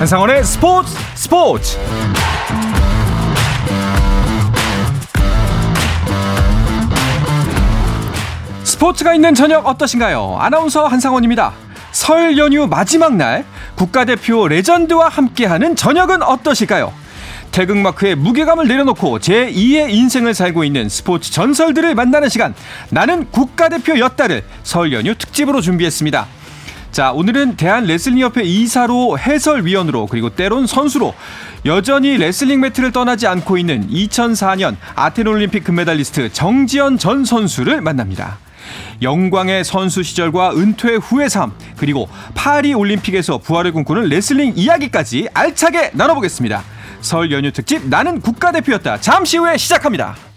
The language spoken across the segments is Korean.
한상원의 스포츠 스포츠 스포츠가 있는 저녁 어떠신가요? 아나운서 한상원입니다. 설 연휴 마지막 날 국가대표 레전드와 함께하는 저녁은 어떠실까요? 태극마크의 무게감을 내려놓고 제2의 인생을 살고 있는 스포츠 전설들을 만나는 시간 나는 국가대표였다를 설 연휴 특집으로 준비했습니다. 자, 오늘은 대한 레슬링협회 이사로 해설위원으로 그리고 때론 선수로 여전히 레슬링 매트를 떠나지 않고 있는 2004년 아테네 올림픽 금메달리스트 정지현 전 선수를 만납니다. 영광의 선수 시절과 은퇴 후의 삶, 그리고 파리 올림픽에서 부활을 꿈꾸는 레슬링 이야기까지 알차게 나눠보겠습니다. 설 연휴 특집 나는 국가대표였다. 잠시 후에 시작합니다.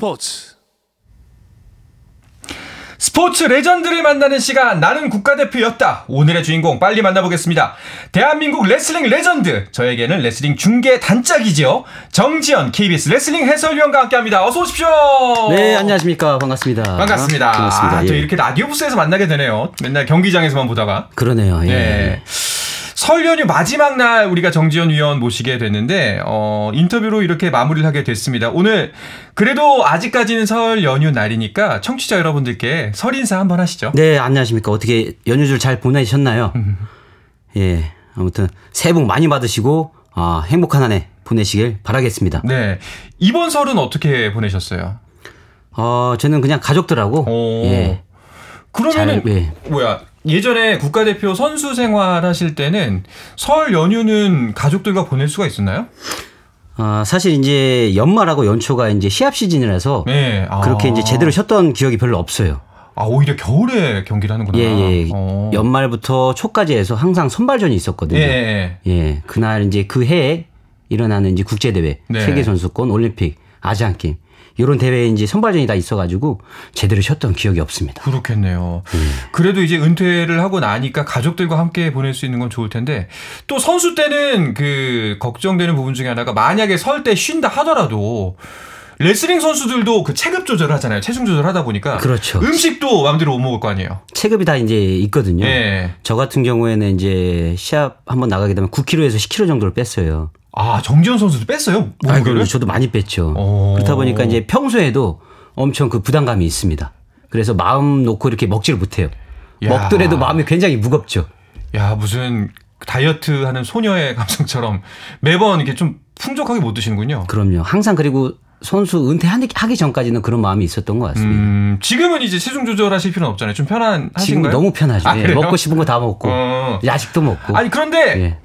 스포츠. 스포츠 레전드를 만나는 시간 나는 국가대표였다. 오늘의 주인공 빨리 만나보겠습니다. 대한민국 레슬링 레전드. 저에게는 레슬링 중계 단짝이지요. 정지현 KBS 레슬링 해설위원과 함께합니다. 어서 오십시오. 네 안녕하십니까. 반갑습니다. 반갑습니다. 반갑습니다. 아, 또 예. 이렇게 라디오 부스에서 만나게 되네요. 맨날 경기장에서만 보다가. 그러네요. 예. 네. 설 연휴 마지막 날 우리가 정지현 위원 모시게 됐는데 어, 인터뷰로 이렇게 마무리를 하게 됐습니다. 오늘 그래도 아직까지는 설 연휴 날이니까 청취자 여러분들께 설 인사 한번 하시죠. 네, 안녕하십니까. 어떻게 연휴를 잘 보내셨나요? 음. 예, 아무튼 새해 복 많이 받으시고 아, 행복한 한 해 보내시길 바라겠습니다. 네, 이번 설은 어떻게 보내셨어요? 어, 저는 그냥 가족들하고 오. 예. 그러면은 잘, 예. 뭐야 예전에 국가대표 선수 생활 하실 때는 설 연휴는 가족들과 보낼 수가 있었나요? 아, 사실 이제 연말하고 연초가 이제 시합 시즌이라서 네. 아. 그렇게 이제 제대로 쉬었던 기억이 별로 없어요. 아, 오히려 겨울에 경기를 하는구나. 예, 예. 어. 연말부터 초까지 해서 항상 선발전이 있었거든요. 예. 예. 그날 이제 그 해에 일어나는 이제 국제 대회, 네. 세계 선수권, 올림픽, 아시안 게임 이런 대회에 이제 선발전이 다 있어가지고 제대로 쉬었던 기억이 없습니다. 그렇겠네요. 음. 그래도 이제 은퇴를 하고 나니까 가족들과 함께 보낼 수 있는 건 좋을 텐데 또 선수 때는 그 걱정되는 부분 중에 하나가 만약에 설 때 쉰다 하더라도 레슬링 선수들도 그 체급 조절을 하잖아요. 체중 조절 하다 보니까. 그렇죠. 음식도 마음대로 못 먹을 거 아니에요. 체급이 다 이제 있거든요. 네. 저 같은 경우에는 이제 시합 한번 나가게 되면 9kg에서 10kg 정도를 뺐어요. 아, 정지현 선수도 뺐어요? 아, 그 저도 많이 뺐죠. 오. 그렇다 보니까 이제 평소에도 엄청 그 부담감이 있습니다. 그래서 마음 놓고 이렇게 먹지를 못해요. 야. 먹더라도 마음이 굉장히 무겁죠. 야, 무슨 다이어트 하는 소녀의 감성처럼 매번 이렇게 좀 풍족하게 못 드시는군요. 그럼요. 항상 그리고 선수 은퇴하기 전까지는 그런 마음이 있었던 것 같습니다. 음, 지금은 이제 체중 조절하실 필요는 없잖아요. 좀 편안하신가요? 지금 너무 편하죠. 아, 예, 먹고 싶은 거 다 먹고 어. 야식도 먹고. 아니 그런데 예.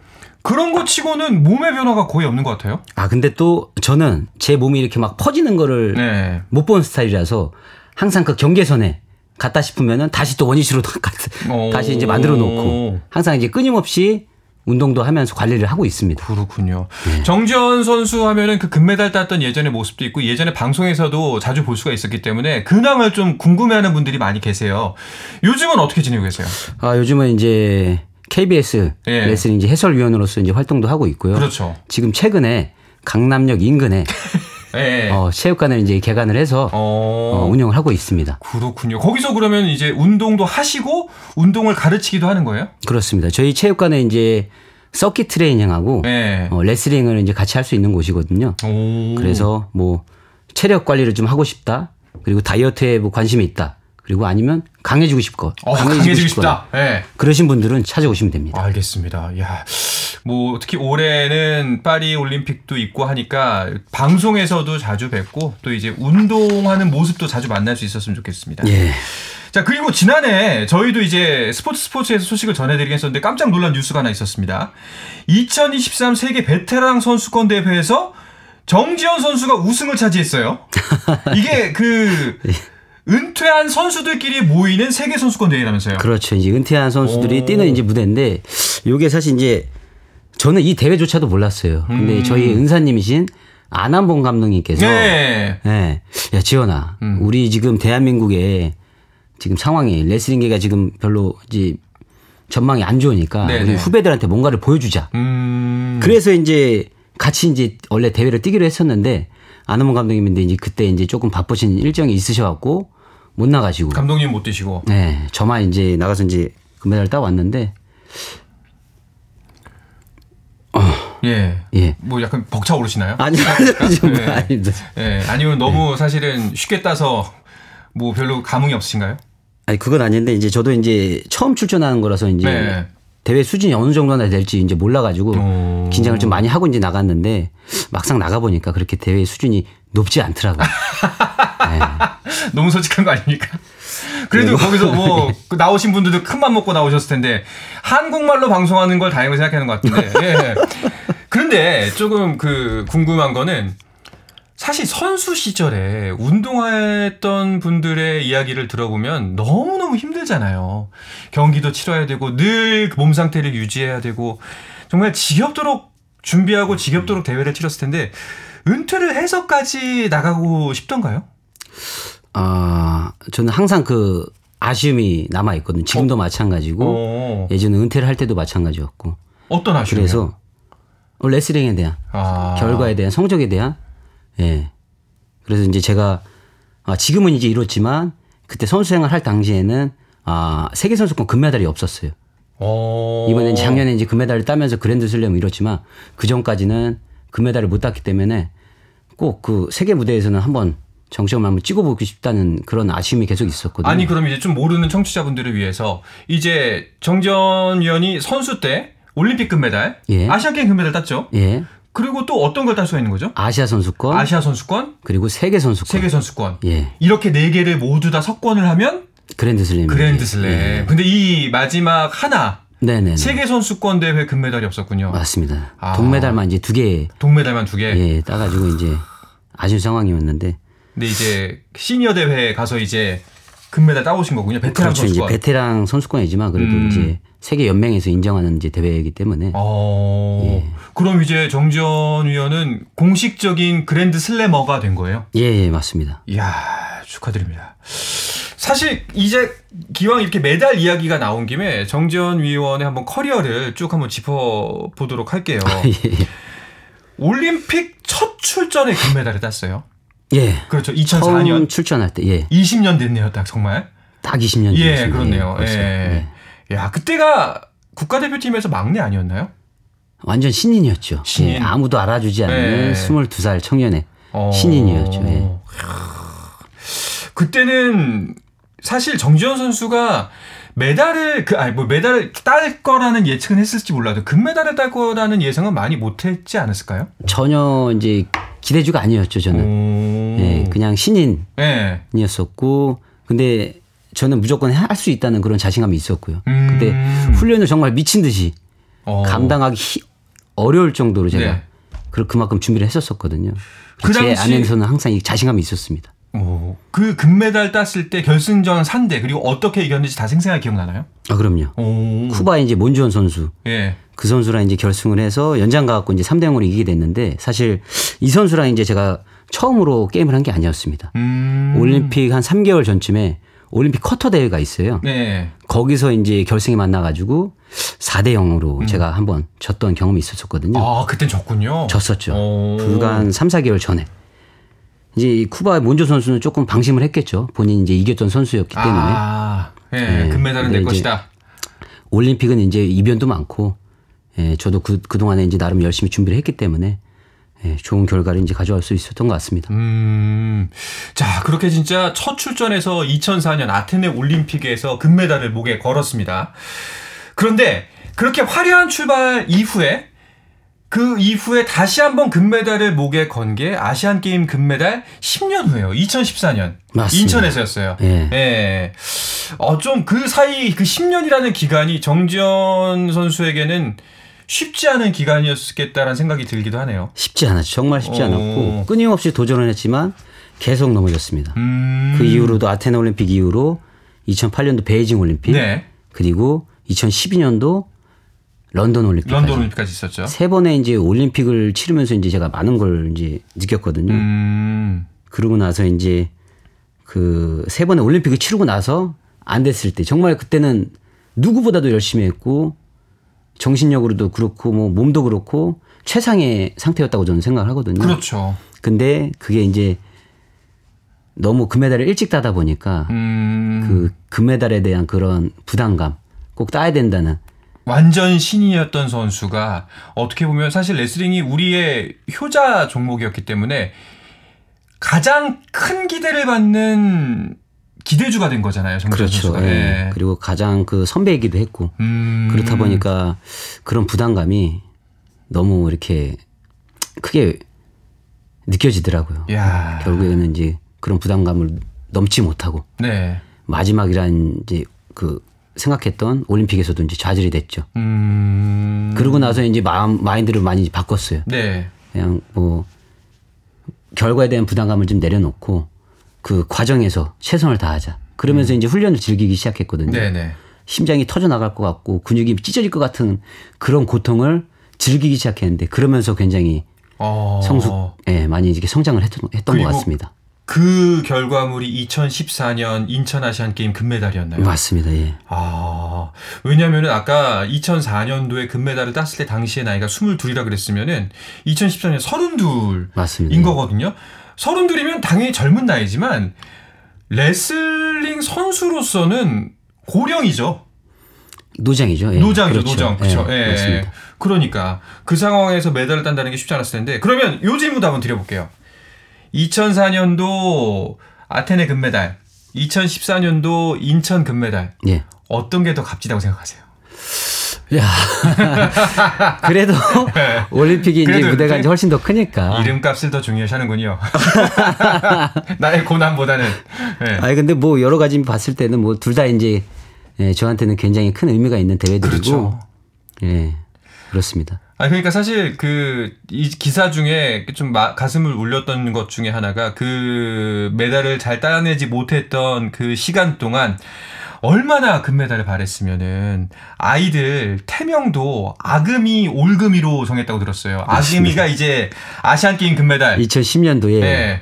그런 거 치고는 몸의 변화가 거의 없는 것 같아요. 아 근데 또 저는 제 몸이 이렇게 막 퍼지는 거를 네. 못본 스타일이라서 항상 그 경계선에 갔다 싶으면은 다시 또 원위치로 다시 이제 만들어 놓고 항상 이제 끊임없이 운동도 하면서 관리를 하고 있습니다. 그렇군요. 네. 정지현 선수 하면은 그 금메달 땄던 예전의 모습도 있고 예전에 방송에서도 자주 볼 수가 있었기 때문에 근황을 좀 궁금해하는 분들이 많이 계세요. 요즘은 어떻게 지내고 계세요? 아 요즘은 이제 KBS 예. 레슬링 이제 해설위원으로서 이제 활동도 하고 있고요. 그렇죠. 지금 최근에 강남역 인근에 예. 어, 체육관을 이제 개관을 해서 어... 어, 운영을 하고 있습니다. 그렇군요. 거기서 그러면 이제 운동도 하시고 운동을 가르치기도 하는 거예요? 그렇습니다. 저희 체육관에 이제 서킷 트레이닝하고 예. 어, 레슬링을 이제 같이 할 수 있는 곳이거든요. 오... 그래서 뭐 체력 관리를 좀 하고 싶다. 그리고 다이어트에 뭐 관심이 있다. 그리고 아니면 강해지고 싶고 어, 강해지고, 강해지고 싶다. 네. 그러신 분들은 찾아오시면 됩니다. 알겠습니다. 야, 뭐 특히 올해는 파리 올림픽도 있고 하니까 방송에서도 자주 뵙고 또 이제 운동하는 모습도 자주 만날 수 있었으면 좋겠습니다. 예. 자, 그리고 지난해 저희도 이제 스포츠 스포츠에서 소식을 전해드리긴 했었는데 깜짝 놀란 뉴스가 하나 있었습니다. 2023 세계 베테랑 선수권 대회에서 정지현 선수가 우승을 차지했어요. 이게 그 은퇴한 선수들끼리 모이는 세계 선수권 대회라면서요? 그렇죠. 이제 은퇴한 선수들이 오. 뛰는 이제 무대인데 요게 사실 이제 저는 이 대회조차도 몰랐어요. 근데 음. 저희 은사님이신 안한봉 감독님께서 네. 네. 야 지원아, 음. 우리 지금 대한민국에 지금 상황이 레슬링계가 지금 별로 이제 전망이 안 좋으니까 네네. 우리 네. 후배들한테 뭔가를 보여주자. 음. 그래서 이제 같이 이제 원래 대회를 뛰기로 했었는데 안한봉 감독님인데 이제 그때 이제 조금 바쁘신 일정이 있으셔갖고 못 나가시고. 감독님 못 뛰시고. 네, 저만 이제 나가서 이제 금메달 따 왔는데. 어. 예. 예. 뭐 약간 벅차 오르시나요? 아니, 아니, 네. 아닙니다. 예. 아니면 너무 네. 사실은 쉽게 따서 뭐 별로 감흥이 없으신가요? 아니, 그건 아닌데 이제 저도 이제 처음 출전하는 거라서 이제 네. 대회 수준이 어느 정도나 될지 이제 몰라가지고 오. 긴장을 좀 많이 하고 이제 나갔는데 막상 나가보니까 그렇게 대회 수준이 높지 않더라고요. 네. 너무 솔직한 거 아닙니까? 그래도 네. 거기서 뭐 그 나오신 분들도 큰맘 먹고 나오셨을 텐데 한국말로 방송하는 걸 다행으로 생각하는 것 같은데. 예. 그런데 조금 그 궁금한 거는 사실 선수 시절에 운동했던 분들의 이야기를 들어보면 너무너무 힘들잖아요. 경기도 치러야 되고 늘 몸 상태를 유지해야 되고 정말 지겹도록 준비하고 지겹도록 대회를 치렀을 텐데 은퇴를 해서까지 나가고 싶던가요? 아, 저는 항상 그 아쉬움이 남아 있거든요. 지금도 어? 마찬가지고 어. 예전에 은퇴를 할 때도 마찬가지였고. 어떤 아쉬움? 그래서 레슬링에 대한 아. 결과에 대한 성적에 대한 예. 그래서 이제 제가 아, 지금은 이제 이렇지만 그때 선수 생활 할 당시에는 아, 세계 선수권 금메달이 없었어요. 오. 이번에 작년에 이제 금메달을 따면서 그랜드 슬램 이렇지만 그 전까지는 금메달을 못 땄기 때문에 꼭 그 세계 무대에서는 한번 정식을 한번 찍어보고 싶다는 그런 아쉬움이 계속 있었거든요. 아니 그럼 이제 좀 모르는 청취자분들을 위해서 이제 정전 위원이 선수 때 올림픽 금메달, 예. 아시안 게임 금메달 땄죠. 예. 그리고 또 어떤 걸 딸 수가 있는 거죠? 아시아 선수권, 아시아 선수권, 그리고 세계 선수권, 세계 선수권. 예. 이렇게 네 개를 모두 다 석권을 하면 그랜드슬램. 그랜드슬램. 예. 근데 이 마지막 하나 네네. 세계 선수권 대회 금메달이 없었군요. 맞습니다. 아. 동메달만 이제 두 개. 동메달만 두 개. 예, 따가지고 이제 아쉬운 상황이었는데. 근데 이제 시니어 대회 가서 이제 금메달 따오신 거군요. 베테랑 그렇죠. 선수권. 이제 베테랑 선수권이지만 그래도 음. 이제 세계 연맹에서 인정하는 이제 대회이기 때문에. 어. 예. 그럼 이제 정지현 위원은 공식적인 그랜드 슬래머가 된 거예요? 예, 예, 맞습니다. 이야, 축하드립니다. 사실 이제 기왕 이렇게 메달 이야기가 나온 김에 정지현 위원의 한번 커리어를 쭉 한번 짚어보도록 할게요. 예, 예. 올림픽 첫 출전에 금메달을 땄어요. 예. 그렇죠. 2004년 출전할 때. 예. 20년 됐네요, 딱 정말. 딱 20년. 예, 그렇네요. 예. 예. 야, 그때가 국가대표팀에서 막내 아니었나요? 완전 신인이었죠. 신인. 예, 아무도 알아주지 않는 예. 22살 청년의 어... 신인이었죠. 예. 그때는 사실 정지현 선수가 메달을 그 아니 뭐 메달을 딸 거라는 예측은 했을지 몰라도 금메달을 딸 거라는 예상은 많이 못 했지 않았을까요? 전혀 이제 기대주가 아니었죠 저는. 네, 그냥 신인이었었고 근데 저는 무조건 할 수 있다는 그런 자신감이 있었고요. 음. 근데 훈련을 정말 미친 듯이 어. 감당하기 히, 어려울 정도로 제가 네. 그만큼 준비를 했었었거든요. 그 당시... 제 안에서는 항상 이 자신감이 있었습니다. 오, 그 금메달 땄을 때 결승전 3대 그리고 어떻게 이겼는지 다 생생하게 기억나나요? 아 그럼요. 오. 쿠바의 이제 몬주원 선수. 예. 그 선수랑 이제 결승을 해서 연장 가갖고 이제 3대 0으로 이기게 됐는데 사실 이 선수랑 이제 제가 처음으로 게임을 한 게 아니었습니다. 음. 올림픽 한 3개월 전쯤에 올림픽 쿼터 대회가 있어요. 네. 거기서 이제 결승에 만나가지고 4대 0으로 음. 제가 한번 졌던 경험이 있었었거든요. 아, 그땐 졌군요. 졌었죠. 오. 불과 한 3, 4개월 전에. 이제 쿠바 몬조 선수는 조금 방심을 했겠죠. 본인이 이제 이겼던 선수였기 때문에. 아, 예, 네. 금메달은 내 것이다. 올림픽은 이제 이변도 많고, 예, 저도 그, 그동안에 이제 나름 열심히 준비를 했기 때문에 예, 좋은 결과를 이제 가져갈 수 있었던 것 같습니다. 음, 자, 그렇게 진짜 첫 출전에서 2004년 아테네 올림픽에서 금메달을 목에 걸었습니다. 그런데 그렇게 화려한 출발 이후에 그 이후에 다시 한번 금메달을 목에 건 게 아시안 게임 금메달 10년 후예요. 2014년 맞습니다. 인천에서였어요. 예. 예. 어, 좀 그 사이 그 10년이라는 기간이 정지현 선수에게는 쉽지 않은 기간이었겠다라는 생각이 들기도 하네요. 쉽지 않았죠. 정말 쉽지 오. 않았고 끊임없이 도전을 했지만 계속 넘어졌습니다. 음. 그 이후로도 아테네 올림픽 이후로 2008년도 베이징 올림픽 네. 그리고 2012년도 런던 올림픽 런던 올림픽까지 있었죠. 세 번의 이제 올림픽을 치르면서 이제 제가 많은 걸 이제 느꼈거든요. 음. 그러고 나서 이제 그 세 번의 올림픽을 치르고 나서 안 됐을 때 정말 그때는 누구보다도 열심히 했고 정신력으로도 그렇고 뭐 몸도 그렇고 최상의 상태였다고 저는 생각을 하거든요. 그렇죠. 근데 그게 이제 너무 금메달을 일찍 따다 보니까 음. 그 금메달에 대한 그런 부담감 꼭 따야 된다는 완전 신이었던 선수가 어떻게 보면 사실 레슬링이 우리의 효자 종목이었기 때문에 가장 큰 기대를 받는 기대주가 된 거잖아요. 그렇죠. 예. 네. 그리고 가장 그 선배이기도 했고 음. 그렇다 보니까 그런 부담감이 너무 이렇게 크게 느껴지더라고요. 야. 결국에는 이제 그런 부담감을 넘지 못하고 네. 마지막이란 이제 그 생각했던 올림픽에서도 이제 좌절이 됐죠. 음. 그러고 나서 이제 마음 마인드를 많이 바꿨어요. 네. 그냥 뭐 결과에 대한 부담감을 좀 내려놓고 그 과정에서 최선을 다하자. 그러면서 음. 이제 훈련을 즐기기 시작했거든요. 네네. 네. 심장이 터져 나갈 것 같고 근육이 찢어질 것 같은 그런 고통을 즐기기 시작했는데 그러면서 굉장히 어. 성숙, 예, 많이 이렇게 성장을 했던, 했던 것 같습니다. 그 결과물이 2014년 인천 아시안 게임 금메달이었나요? 맞습니다. 예. 아 왜냐하면은 아까 2004년도에 금메달을 땄을 때 당시에 나이가 22이라 그랬으면은 2014년 32인 맞습니다. 거거든요. 32이면 당연히 젊은 나이지만 레슬링 선수로서는 고령이죠. 노장이죠. 예. 노장이죠, 그렇죠. 노장. 그렇죠. 예. 예. 그러니까 그 상황에서 메달을 딴다는 게 쉽지 않았을 텐데 그러면 요 질문도 한번 드려볼게요. 2004년도 아테네 금메달, 2014년도 인천 금메달. 예. 어떤 게 더 값지다고 생각하세요? 야 그래도 네. 올림픽이 이제 무대가 이제 훨씬 더 크니까 이름값을 더 중요시하는군요. 나의 고난보다는. 네. 아니 근데 뭐 여러 가지 봤을 때는 뭐 둘 다 이제 예, 저한테는 굉장히 큰 의미가 있는 대회들이고 그렇죠. 예 그렇습니다. 아 그러니까 사실 그 이 기사 중에 좀 마, 가슴을 울렸던 것 중에 하나가 그 메달을 잘 따내지 못했던 그 시간 동안 얼마나 금메달을 바랬으면은 아이들 태명도 아금이 올금이로 정했다고 들었어요. 아금이가 이제 아시안 게임 금메달 2010년도에 네.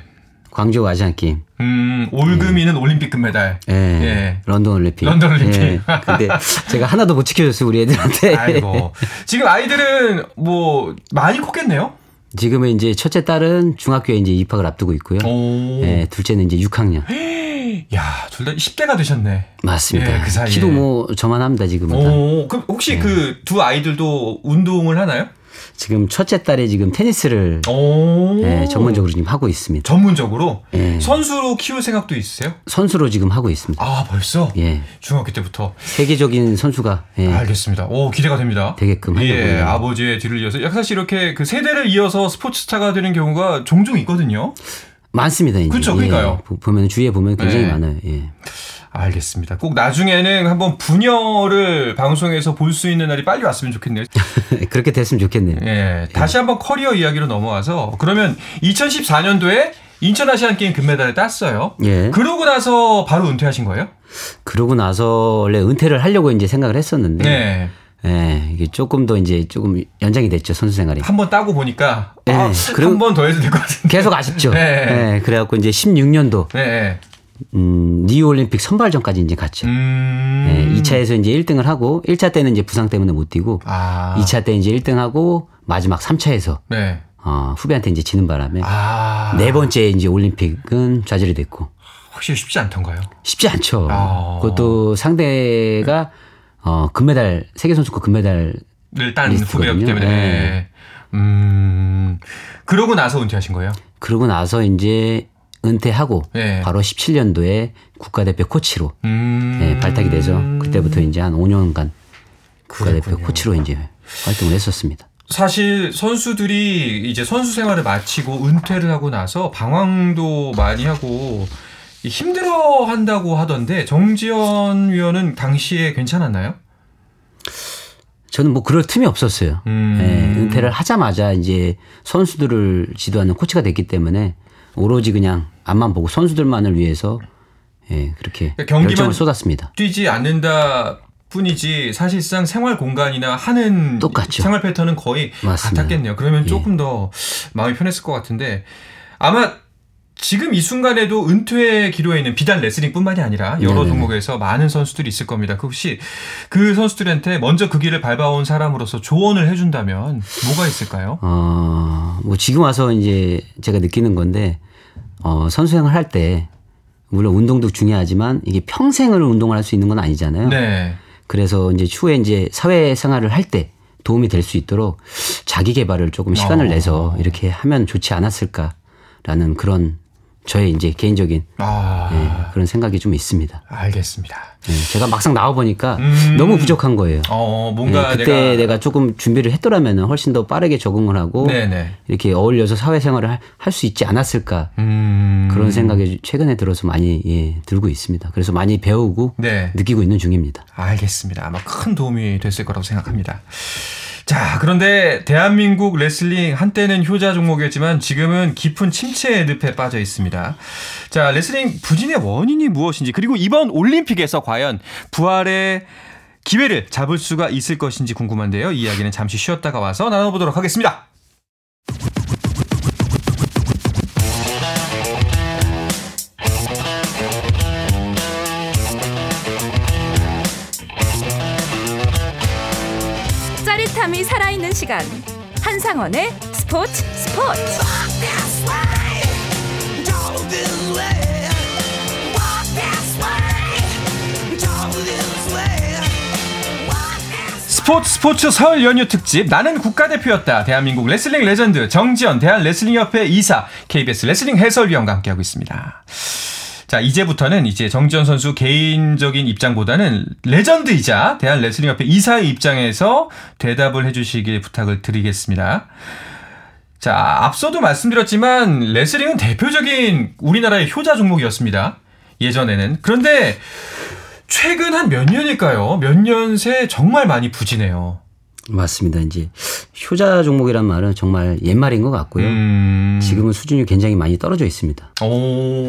광주 아시안 게임. 음, 올금이는 네. 올림픽 금메달. 예. 네. 런던 올림픽. 런던 올림픽. 예. 근데 제가 하나도 못 지켜줬어요, 우리 애들한테. 아이고. 지금 아이들은 뭐 많이 컸겠네요? 지금은 이제 첫째 딸은 중학교에 이제 입학을 앞두고 있고요. 예, 둘째는 이제 6학년. 야, 둘다 10대가 되셨네. 맞습니다. 예, 그 사이에. 키도 뭐 저만 합니다, 지금은. 오, 그럼 혹시 예. 그두 아이들도 운동을 하나요? 지금 첫째 딸이 지금 테니스를 예, 전문적으로 지금 하고 있습니다. 전문적으로? 예. 선수로 키울 생각도 있으세요? 선수로 지금 하고 있습니다. 아 벌써? 예. 중학교 때부터 세계적인 선수가 예. 알겠습니다. 오 기대가 됩니다. 되게끔 예, 아버지의 뒤를 이어서 사실 이렇게 그 세대를 이어서 스포츠 스타가 되는 경우가 종종 있거든요. 많습니다. 그렇죠, 그러니까요. 예, 보면 주위에 보면 굉장히 네. 많아요. 예. 알겠습니다. 꼭 나중에는 한번 분녀를 방송에서 볼 수 있는 날이 빨리 왔으면 좋겠네요. 그렇게 됐으면 좋겠네요. 예. 다시 한번 커리어 이야기로 넘어와서 그러면 2014년도에 인천 아시안 게임 금메달을 땄어요. 예. 그러고 나서 바로 은퇴하신 거예요? 그러고 나서 원래 은퇴를 하려고 이제 생각을 했었는데 네. 예, 이게 조금 더 이제 조금 연장이 됐죠 선수 생활이. 한 번 따고 보니까 예, 아, 한번 더 해도 될 것 같은데. 계속 아쉽죠. 네. 예, 그래갖고 이제 16년도 네. 음, 리우 올림픽 선발전까지 이제 갔죠. 음... 네, 2차에서 이제 1등을 하고 1차 때는 이제 부상 때문에 못 뛰고 아... 2차 때 이제 1등 하고 마지막 3차에서 네. 어, 후배한테 이제 지는 바람에 아... 네 번째 이제 올림픽은 좌절이 됐고 확실히 쉽지 않던가요? 쉽지 않죠. 아... 그것도 상대가 어, 금메달 세계 선수권 금메달을 딴 후배였기 때문에. 네. 음. 그러고 나서 은퇴하신 거예요? 그러고 나서 이제 은퇴하고 네. 바로 17년도에 국가대표 코치로 음... 네, 발탁이 되죠. 그때부터 이제 한 5년간 국가대표 그랬군요. 코치로 이제 활동을 했었습니다. 사실 선수들이 이제 선수 생활을 마치고 은퇴를 하고 나서 방황도 많이 하고 힘들어 한다고 하던데 정지현 위원은 당시에 괜찮았나요? 저는 뭐 그럴 틈이 없었어요. 음. 네, 은퇴를 하자마자 이제 선수들을 지도하는 코치가 됐기 때문에 오로지 그냥 앞만 보고 선수들만을 위해서 예, 그렇게 그러니까 경기만 쏟았습니다. 뛰지 않는다 뿐이지 사실상 생활 공간이나 하는 똑같죠. 생활 패턴은 거의 맞습니다. 같았겠네요. 그러면 예. 조금 더 마음이 편했을 것 같은데 아마 지금 이 순간에도 은퇴 기로에 있는 비단 레슬링뿐만이 아니라 여러 네네. 종목에서 많은 선수들이 있을 겁니다. 그 혹시 그 선수들한테 먼저 그 길을 밟아온 사람으로서 조언을 해준다면 뭐가 있을까요? 어, 뭐 지금 와서 이제 제가 느끼는 건데 어, 선수 생활 할 때 물론 운동도 중요하지만 이게 평생을 운동을 할 수 있는 건 아니잖아요. 네. 그래서 이제 추후에 이제 사회 생활을 할 때 도움이 될 수 있도록 자기 개발을 조금 시간을 어. 내서 이렇게 하면 좋지 않았을까라는 그런 저의 이제 개인적인 아... 네, 그런 생각이 좀 있습니다. 알겠습니다. 네, 제가 막상 나와 보니까 음... 너무 부족한 거예요. 어, 뭔가 네, 그때 내가... 내가... 조금 준비를 했더라면 훨씬 더 빠르게 적응을 하고 네네. 이렇게 어울려서 사회생활을 할 수 있지 않았을까 음... 그런 생각이 최근에 들어서 많이 예, 들고 있습니다. 그래서 많이 배우고 네. 느끼고 있는 중입니다. 알겠습니다. 아마 큰 도움이 됐을 거라고 생각합니다. 자, 그런데 대한민국 레슬링 한때는 효자 종목이었지만 지금은 깊은 침체의 늪에 빠져 있습니다. 자, 레슬링 부진의 원인이 무엇인지 그리고 이번 올림픽에서 과연 부활의 기회를 잡을 수가 있을 것인지 궁금한데요. 이 이야기는 잠시 쉬었다가 와서 나눠보도록 하겠습니다. 시간. 한상원의 스포츠 스포츠. 스포츠 스포츠 설 연휴 특집. 나는 국가대표였다. 대한민국 레슬링 레전드 정지현 대한 레슬링협회 이사 KBS 레슬링 해설위원과 함께하고 있습니다. 자, 이제부터는 이제 정지현 선수 개인적인 입장보다는 레전드이자 대한 레슬링협회 이사의 입장에서 대답을 해주시길 부탁을 드리겠습니다. 자, 앞서도 말씀드렸지만 레슬링은 대표적인 우리나라의 효자 종목이었습니다. 예전에는. 그런데 최근 한 몇 년일까요? 몇 년 새 정말 많이 부진해요. 맞습니다. 이제 효자 종목이란 말은 정말 옛말인 것 같고요. 음... 지금은 수준이 굉장히 많이 떨어져 있습니다. 오...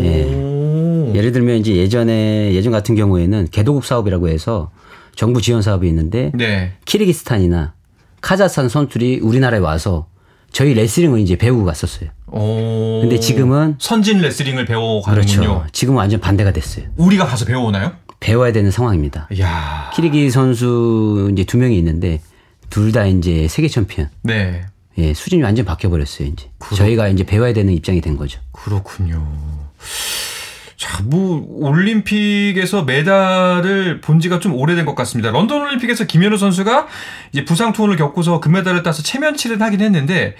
예. 예를 들면 이제 예전에 예전 같은 경우에는 개도국 사업이라고 해서 정부 지원 사업이 있는데 네. 키르기스탄이나 카자흐스탄 선수들이 우리나라에 와서 저희 레슬링을 이제 배우고 갔었어요. 오... 근데 지금은 선진 레슬링을 배워 가는군요. 그렇죠. 지금은 완전 반대가 됐어요. 우리가 가서 배워오나요? 배워야 되는 상황입니다. 야... 키르기 선수 이제 두 명이 있는데 둘 다 이제 세계 챔피언. 네. 예, 수준이 완전 바뀌어 버렸어요, 이제. 그렇... 저희가 이제 배워야 되는 입장이 된 거죠. 그렇군요. 자, 뭐 올림픽에서 메달을 본 지가 좀 오래된 것 같습니다. 런던 올림픽에서 김현우 선수가 이제 부상 투혼을 겪고서 금메달을 따서 체면치레를 하긴 했는데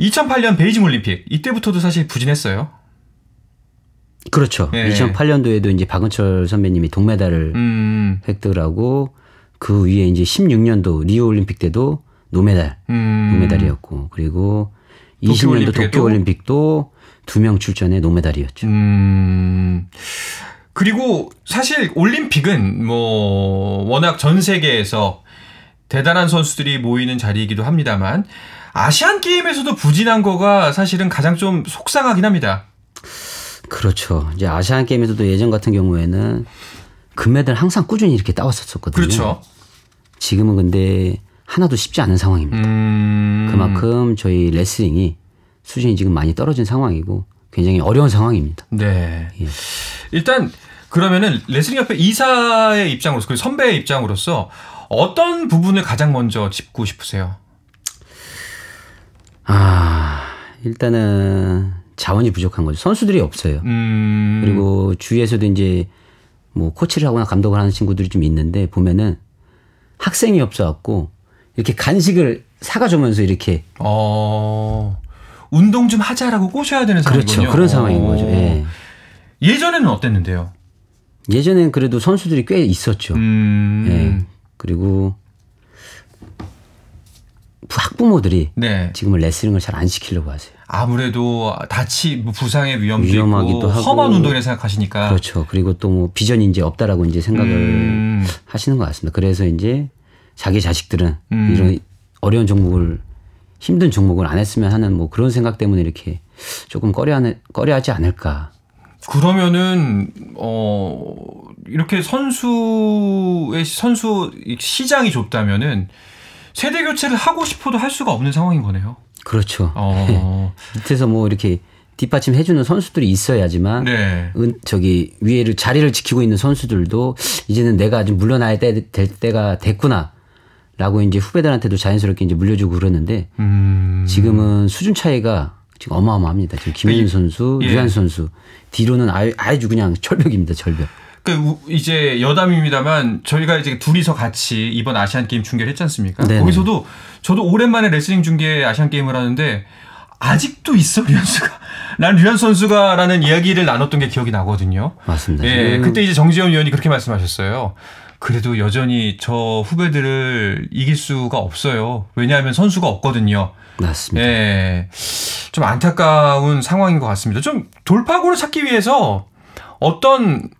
2008년 베이징 올림픽 이때부터도 사실 부진했어요. 그렇죠. 네. 2008년도에도 이제 박은철 선배님이 동메달을 음. 획득을 하고 그 뒤에 이제 16년도 리우 올림픽 때도 노메달, 음. 노메달이었고 그리고 20년도 도쿄 올림픽도 두 명 출전에 노메달이었죠. 음. 그리고 사실 올림픽은 뭐 워낙 전 세계에서 대단한 선수들이 모이는 자리이기도 합니다만 아시안 게임에서도 부진한 거가 사실은 가장 좀 속상하긴 합니다. 그렇죠. 이제 아시안 게임에서도 예전 같은 경우에는 금메달 항상 꾸준히 이렇게 따왔었거든요. 그렇죠. 지금은 근데 하나도 쉽지 않은 상황입니다. 음... 그만큼 저희 레슬링이 수준이 지금 많이 떨어진 상황이고 굉장히 어려운 상황입니다. 네. 예. 일단 그러면은 레슬링 협회 이사의 입장으로서 그리고 선배의 입장으로서 어떤 부분을 가장 먼저 짚고 싶으세요? 아 일단은 자원이 부족한 거죠. 선수들이 없어요. 음... 그리고 주위에서도 이제 뭐 코치를 하거나 감독을 하는 친구들이 좀 있는데 보면은 학생이 없어갖고 이렇게 간식을 사가주면서 이렇게 어 운동 좀 하자라고 꼬셔야 되는 상황이군요. 그렇죠. 그런 상황인 거죠. 예. 예전에는 어땠는데요? 예전엔 그래도 선수들이 꽤 있었죠. 음... 예. 그리고 학부모들이 네. 지금은 레슬링을 잘 안 시키려고 하세요. 아무래도 다치 뭐 부상의 위험도 위험하기도 있고 하고 험한 운동이라 생각하시니까 그렇죠. 그리고 또 뭐 비전이 이제 없다라고 이제 생각을 음. 하시는 것 같습니다. 그래서 이제 자기 자식들은 음. 이런 어려운 종목을 힘든 종목을 안 했으면 하는 뭐 그런 생각 때문에 이렇게 조금 꺼려하는 꺼려하지 않을까. 그러면은 어 이렇게 선수의 선수 시장이 좁다면은 세대 교체를 하고 싶어도 할 수가 없는 상황인 거네요. 그렇죠. 어. 밑에서 뭐 이렇게 뒷받침 해주는 선수들이 있어야지만 네. 은, 저기 위에를 자리를 지키고 있는 선수들도 이제는 내가 좀 물러나야 때, 될 때가 됐구나. 라고 이제 후배들한테도 자연스럽게 이제 물려주고 그러는데 음. 지금은 수준 차이가 지금 어마어마합니다. 지금 김현준 선수, 예. 유한 선수 뒤로는 아예, 아주 그냥 철벽입니다. 철벽. 그 이제 여담입니다만 저희가 이제 둘이서 같이 이번 아시안 게임 중계를 했지 않습니까? 네네. 거기서도 저도 오랜만에 레슬링 중계 아시안 게임을 하는데 아직도 있어 류현수가. 난 류현 선수가라는 이야기를 나눴던 게 기억이 나거든요. 맞습니다. 예, 그때 이제 정지현 위원이 그렇게 말씀하셨어요. 그래도 여전히 저 후배들을 이길 수가 없어요. 왜냐하면 선수가 없거든요. 맞습니다. 예. 좀 안타까운 상황인 것 같습니다. 좀 돌파구를 찾기 위해서 어떤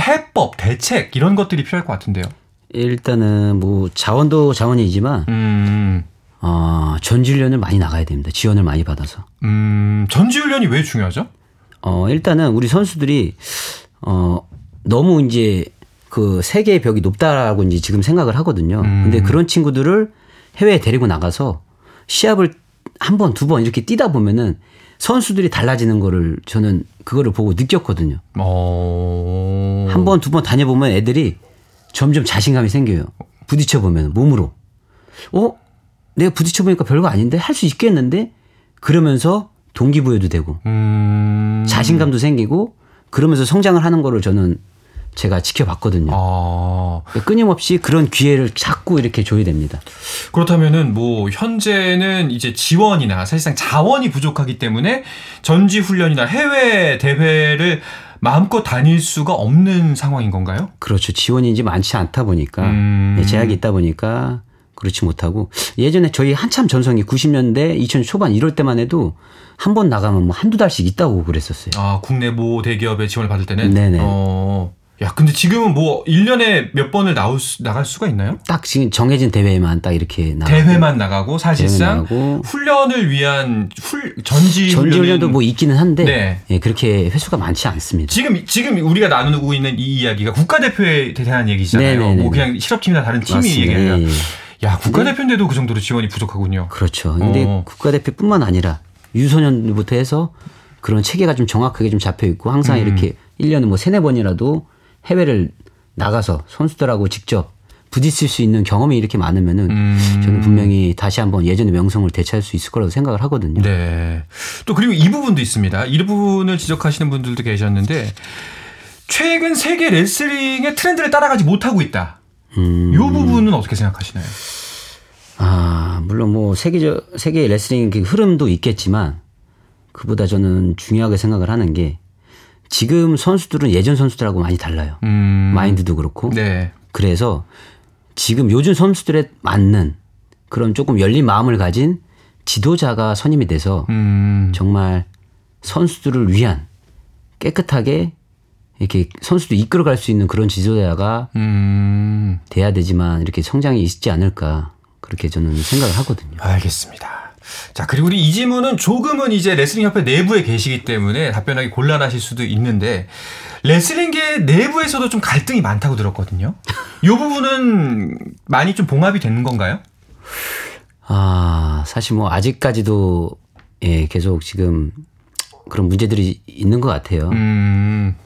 해법, 대책 이런 것들이 필요할 것 같은데요. 일단은 뭐 자원도 자원이지만 음. 어, 전지훈련을 많이 나가야 됩니다. 지원을 많이 받아서. 음, 전지훈련이 왜 중요하죠? 어, 일단은 우리 선수들이 어, 너무 이제 그 세계의 벽이 높다라고 이제 지금 생각을 하거든요. 음. 근데 그런 친구들을 해외에 데리고 나가서 시합을 한 번, 두 번 이렇게 뛰다 보면은 선수들이 달라지는 거를 저는 그거를 보고 느꼈거든요. 어... 한 번, 두 번 다녀보면 애들이 점점 자신감이 생겨요. 부딪혀 보면 몸으로. 어? 내가 부딪혀 보니까 별거 아닌데 할 수 있겠는데 그러면서 동기부여도 되고 음... 자신감도 생기고 그러면서 성장을 하는 거를 저는 제가 지켜봤거든요. 아. 끊임없이 그런 기회를 자꾸 이렇게 줘야 됩니다. 그렇다면은 뭐 현재는 이제 지원이나 사실상 자원이 부족하기 때문에 전지 훈련이나 해외 대회를 마음껏 다닐 수가 없는 상황인 건가요? 그렇죠. 지원이 이제 많지 않다 보니까 음. 네, 제약이 있다 보니까 그렇지 못하고 예전에 저희 한참 전성기 90년대 2000년 초반 이럴 때만 해도 한 번 나가면 뭐 한두 달씩 있다고 그랬었어요. 아, 국내 모 대기업의 지원을 받을 때는? 네네. 어. 야, 근데 지금은 뭐 1년에 몇 번을 나올 수, 나갈 수가 있나요? 딱 지금 정해진 대회만 딱 이렇게 나가고. 대회만 나가고 사실상 나가고. 훈련을 위한 훌, 전지 전지 훈련도 뭐 있기는 한데 네. 예, 그렇게 횟수가 많지 않습니다. 지금 지금 우리가 나누고 있는 이 이야기가 국가대표에 대한 얘기잖아요. 네네네네. 네, 네, 뭐 네. 그냥 실업팀이나 다른 팀이 얘기해요. 야, 국가대표인데도 그 정도로 지원이 부족하군요. 그렇죠. 근데 어. 국가대표뿐만 아니라 유소년부터 해서 그런 체계가 좀 정확하게 좀 잡혀 있고 항상 음. 이렇게 1년에 뭐 세네 번이라도 해외를 나가서 선수들하고 직접 부딪힐 수 있는 경험이 이렇게 많으면은 음. 저는 분명히 다시 한번 예전의 명성을 되찾을 수 있을 거라고 생각을 하거든요. 네. 또 그리고 이 부분도 있습니다. 이 부분을 지적하시는 분들도 계셨는데 최근 세계 레슬링의 트렌드를 따라가지 못하고 있다. 음. 이 부분은 어떻게 생각하시나요? 아, 물론 뭐 세계적 세계 레슬링 그 흐름도 있겠지만 그보다 저는 중요하게 생각을 하는 게 지금 선수들은 예전 선수들하고 많이 달라요. 음. 마인드도 그렇고. 네. 그래서 지금 요즘 선수들에 맞는 그런 조금 열린 마음을 가진 지도자가 선임이 돼서 음. 정말 선수들을 위한 깨끗하게 이렇게 선수도 이끌어갈 수 있는 그런 지도자가 음. 돼야 되지만 이렇게 성장이 있지 않을까 그렇게 저는 생각을 하거든요. 알겠습니다. 자, 그리고 우리 이 질문은 조금은 이제 레슬링협회 내부에 계시기 때문에 답변하기 곤란하실 수도 있는데 레슬링계 내부에서도 좀 갈등이 많다고 들었거든요. 이 부분은 많이 좀 봉합이 되는 건가요? 아, 사실 뭐 아직까지도 예, 계속 지금 그런 문제들이 있는 것 같아요. 음.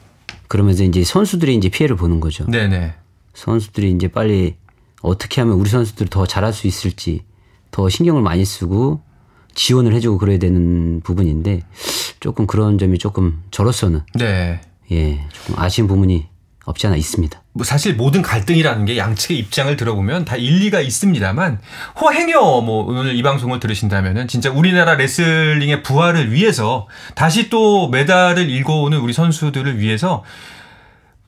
그러면서 이제 선수들이 이제 피해를 보는 거죠. 네네. 선수들이 이제 빨리 어떻게 하면 우리 선수들이 더 잘할 수 있을지 더 신경을 많이 쓰고 지원을 해주고 그래야 되는 부분인데 조금 그런 점이 조금 저로서는 네. 예 조금 아쉬운 부분이 없지 않아 있습니다. 뭐 사실 모든 갈등이라는 게 양측의 입장을 들어보면 다 일리가 있습니다만 호행여 뭐 오늘 이 방송을 들으신다면은 진짜 우리나라 레슬링의 부활을 위해서 다시 또 메달을 일궈오는 우리 선수들을 위해서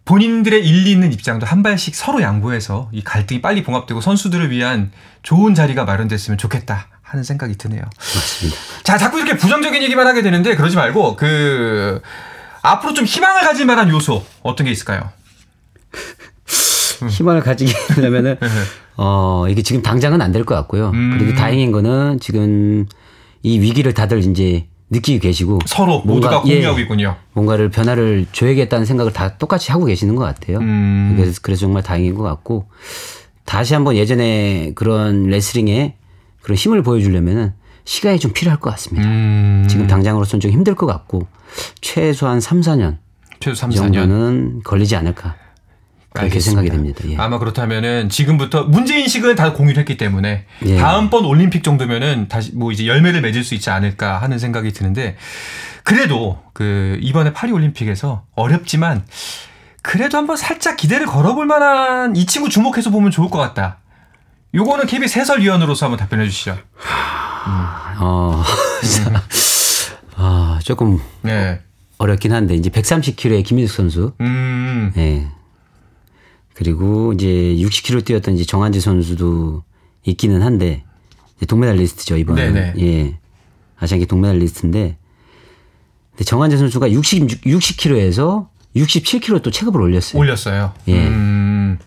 본인들의 일리 있는 입장도 한 발씩 서로 양보해서 이 갈등이 빨리 봉합되고 선수들을 위한 좋은 자리가 마련됐으면 좋겠다. 하는 생각이 드네요. 맞습니다. 자, 자꾸 이렇게 부정적인 얘기만 하게 되는데 그러지 말고 그 앞으로 좀 희망을 가질 만한 요소 어떤 게 있을까요? 희망을 가지게 되려면은 네. 어, 이게 지금 당장은 안 될 것 같고요. 음. 그래도 다행인 거는 지금 이 위기를 다들 이제 느끼고 계시고 서로 뭔가, 모두가 공유하고 예, 있군요. 뭔가를 변화를 줘야겠다는 생각을 다 똑같이 하고 계시는 것 같아요. 음. 그래서, 그래서 정말 다행인 것 같고 다시 한번 예전에 그런 레슬링에 그런 힘을 보여주려면은 시간이 좀 필요할 것 같습니다. 음. 지금 당장으로서는 좀 힘들 것 같고 최소한 3, 4년 최소 3, 이 4년. 정도는 걸리지 않을까 그렇게. 생각이 됩니다. 예. 아마 그렇다면은 지금부터 문제 인식은 다 공유를 했기 때문에 예. 다음번 올림픽 정도면은 다시 뭐 이제 열매를 맺을 수 있지 않을까 하는 생각이 드는데 그래도 그 이번에 파리 올림픽에서 어렵지만 그래도 한번 살짝 기대를 걸어볼 만한 이 친구 주목해서 보면 좋을 것 같다. 요거는 KBS 해설위원으로서 한번 답변해 주시죠. 어, 아, 조금 네. 어렵긴 한데 이제 130kg의 김민숙 선수, 음. 예. 그리고 이제 60kg 뛰었던 이제 정한지 선수도 있기는 한데 동메달리스트죠 이번에 네네. 예 아시안게 동메달리스트인데 근데 정한재 선수가 60 60kg에서 67kg 또 체급을 올렸어요. 올렸어요. 예. 음.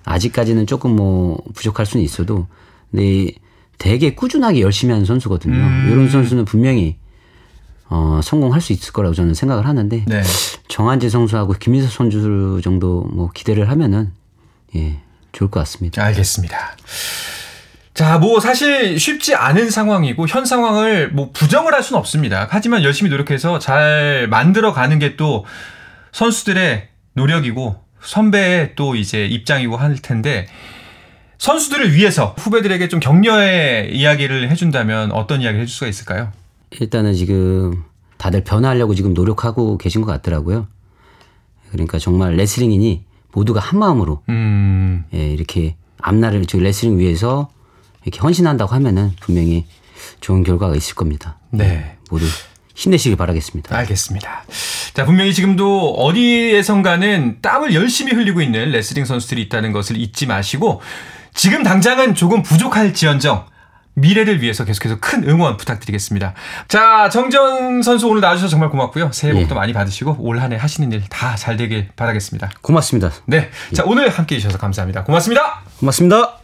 아직까지는 조금 뭐 부족할 수는 있어도 근데 되게 꾸준하게 열심히 하는 선수거든요. 음. 이런 선수는 분명히 어, 성공할 수 있을 거라고 저는 생각을 하는데 네. 정한재 선수하고 김민석 선수 정도 뭐 기대를 하면은 예 좋을 것 같습니다. 알겠습니다. 자, 뭐 사실 쉽지 않은 상황이고 현 상황을 뭐 부정을 할 수는 없습니다. 하지만 열심히 노력해서 잘 만들어 가는 게 또 선수들의 노력이고 선배의 또 이제 입장이고 할 텐데 선수들을 위해서 후배들에게 좀 격려의 이야기를 해준다면 어떤 이야기를 해줄 수가 있을까요? 일단은 지금 다들 변화하려고 지금 노력하고 계신 것 같더라고요. 그러니까 정말 레슬링이니 모두가 한 마음으로 음, 예, 이렇게 앞날을 저 레슬링 위해서 이렇게 헌신한다고 하면은 분명히 좋은 결과가 있을 겁니다. 네. 모두 힘내시길 바라겠습니다. 알겠습니다. 자, 분명히 지금도 어디에선가는 땀을 열심히 흘리고 있는 레슬링 선수들이 있다는 것을 잊지 마시고 지금 당장은 조금 부족할지언정 미래를 위해서 계속해서 큰 응원 부탁드리겠습니다. 자, 정전 선수 오늘 나와주셔서 정말 고맙고요. 새해 복도 예. 많이 받으시고 올 한 해 하시는 일 다 잘 되길 바라겠습니다. 고맙습니다. 네. 자, 오늘 함께 해주셔서 감사합니다. 고맙습니다. 고맙습니다.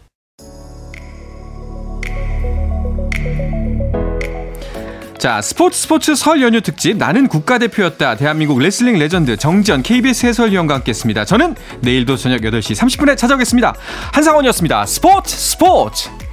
자, 스포츠 스포츠 설 연휴 특집 나는 국가대표였다. 대한민국 레슬링 레전드 정지현 KBS 해설위원과 함께 했습니다. 저는 내일도 저녁 8시 30분에 찾아오겠습니다. 한상원이었습니다. 스포츠 스포츠!